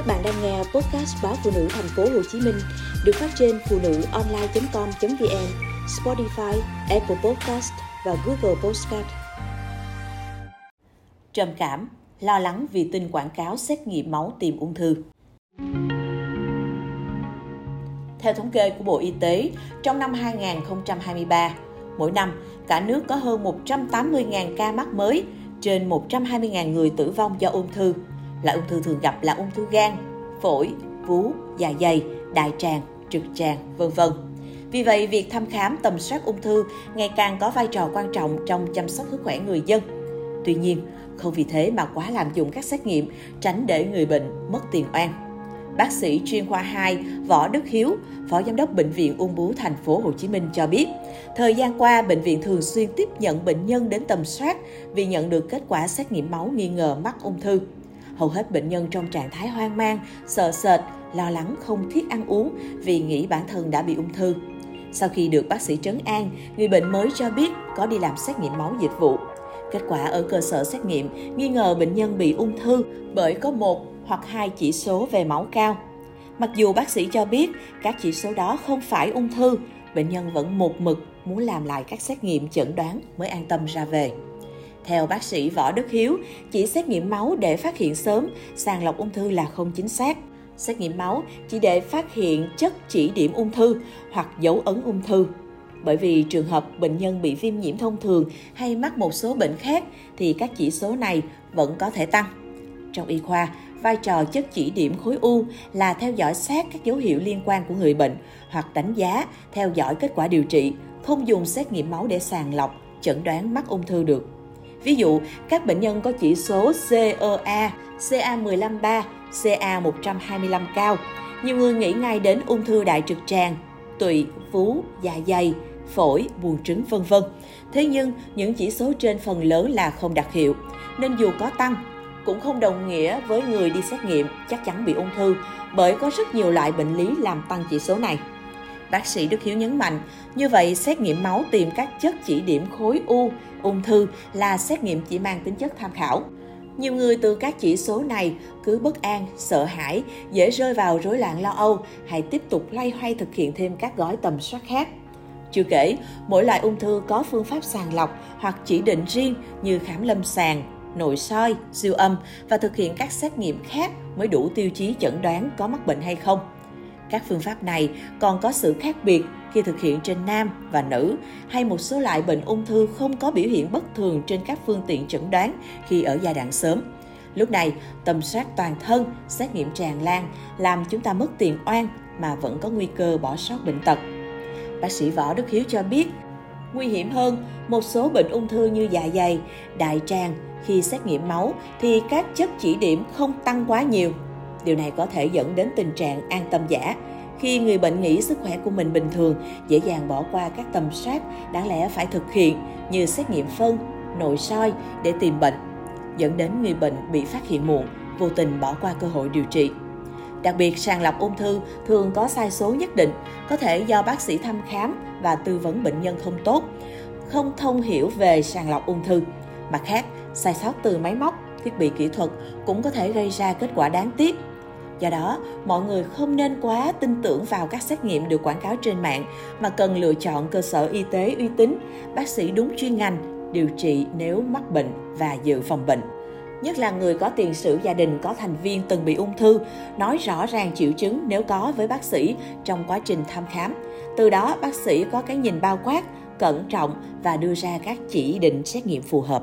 Các bạn đang nghe podcast báo phụ nữ thành phố Hồ Chí Minh được phát trên phụ nữ online.com.vn, Spotify, Apple Podcast và Google Podcast. Trầm cảm, lo lắng vì tin quảng cáo xét nghiệm máu tìm ung thư. Theo thống kê của Bộ Y tế, trong năm 2023, mỗi năm cả nước có hơn 180.000 ca mắc mới, trên 120.000 người tử vong do ung thư. Loại ung thư thường gặp là ung thư gan, phổi, vú, dạ dày, đại tràng, trực tràng, vân vân. Vì vậy, việc thăm khám tầm soát ung thư ngày càng có vai trò quan trọng trong chăm sóc sức khỏe người dân. Tuy nhiên, không vì thế mà quá làm dụng các xét nghiệm, tránh để người bệnh mất tiền oan. Bác sĩ chuyên khoa 2 Võ Đức Hiếu, Phó Giám đốc Bệnh viện Ung bướu Thành phố Hồ Chí Minh cho biết, thời gian qua bệnh viện thường xuyên tiếp nhận bệnh nhân đến tầm soát vì nhận được kết quả xét nghiệm máu nghi ngờ mắc ung thư. Hầu hết bệnh nhân trong trạng thái hoang mang, sợ sệt, lo lắng không thiết ăn uống vì nghĩ bản thân đã bị ung thư. Sau khi được bác sĩ trấn an, người bệnh mới cho biết có đi làm xét nghiệm máu dịch vụ. Kết quả ở cơ sở xét nghiệm nghi ngờ bệnh nhân bị ung thư bởi có một hoặc hai chỉ số về máu cao. Mặc dù bác sĩ cho biết các chỉ số đó không phải ung thư, bệnh nhân vẫn một mực muốn làm lại các xét nghiệm chẩn đoán mới an tâm ra về. Theo bác sĩ Võ Đức Hiếu, chỉ xét nghiệm máu để phát hiện sớm, sàng lọc ung thư là không chính xác. Xét nghiệm máu chỉ để phát hiện chất chỉ điểm ung thư hoặc dấu ấn ung thư. Bởi vì trường hợp bệnh nhân bị viêm nhiễm thông thường hay mắc một số bệnh khác thì các chỉ số này vẫn có thể tăng. Trong y khoa, vai trò chất chỉ điểm khối u là theo dõi sát các dấu hiệu liên quan của người bệnh hoặc đánh giá, theo dõi kết quả điều trị, không dùng xét nghiệm máu để sàng lọc, chẩn đoán mắc ung thư được. Ví dụ, các bệnh nhân có chỉ số CEA, CA153, CA125 cao. Nhiều người nghĩ ngay đến ung thư đại trực tràng, tụy, vú, dạ dày, phổi, buồng trứng vân vân. Thế nhưng, những chỉ số trên phần lớn là không đặc hiệu, nên dù có tăng, cũng không đồng nghĩa với người đi xét nghiệm chắc chắn bị ung thư, bởi có rất nhiều loại bệnh lý làm tăng chỉ số này. Bác sĩ Đức Hiếu nhấn mạnh, như vậy xét nghiệm máu tìm các chất chỉ điểm khối u, ung thư là xét nghiệm chỉ mang tính chất tham khảo. Nhiều người từ các chỉ số này cứ bất an, sợ hãi, dễ rơi vào rối loạn lo âu hay tiếp tục loay hoay thực hiện thêm các gói tầm soát khác. Chưa kể, mỗi loại ung thư có phương pháp sàng lọc hoặc chỉ định riêng như khám lâm sàng, nội soi, siêu âm và thực hiện các xét nghiệm khác mới đủ tiêu chí chẩn đoán có mắc bệnh hay không. Các phương pháp này còn có sự khác biệt khi thực hiện trên nam và nữ hay một số loại bệnh ung thư không có biểu hiện bất thường trên các phương tiện chẩn đoán khi ở giai đoạn sớm. Lúc này, tầm soát toàn thân, xét nghiệm tràn lan làm chúng ta mất tiền oan mà vẫn có nguy cơ bỏ sót bệnh tật. Bác sĩ Võ Đức Hiếu cho biết, nguy hiểm hơn, một số bệnh ung thư như dạ dày, đại tràng khi xét nghiệm máu thì các chất chỉ điểm không tăng quá nhiều. Điều này có thể dẫn đến tình trạng an tâm giả, khi người bệnh nghĩ sức khỏe của mình bình thường, dễ dàng bỏ qua các tầm soát đáng lẽ phải thực hiện như xét nghiệm phân, nội soi để tìm bệnh, dẫn đến người bệnh bị phát hiện muộn, vô tình bỏ qua cơ hội điều trị. Đặc biệt, sàng lọc ung thư thường có sai số nhất định, có thể do bác sĩ thăm khám và tư vấn bệnh nhân không tốt, không thông hiểu về sàng lọc ung thư. Mặt khác, sai sót từ máy móc, thiết bị kỹ thuật cũng có thể gây ra kết quả đáng tiếc Do đó, mọi người không nên quá tin tưởng vào các xét nghiệm được quảng cáo trên mạng mà cần lựa chọn cơ sở y tế uy tín, bác sĩ đúng chuyên ngành, điều trị nếu mắc bệnh và dự phòng bệnh. Nhất là người có tiền sử gia đình có thành viên từng bị ung thư, nói rõ ràng triệu chứng nếu có với bác sĩ trong quá trình thăm khám. Từ đó, bác sĩ có cái nhìn bao quát, cẩn trọng và đưa ra các chỉ định xét nghiệm phù hợp.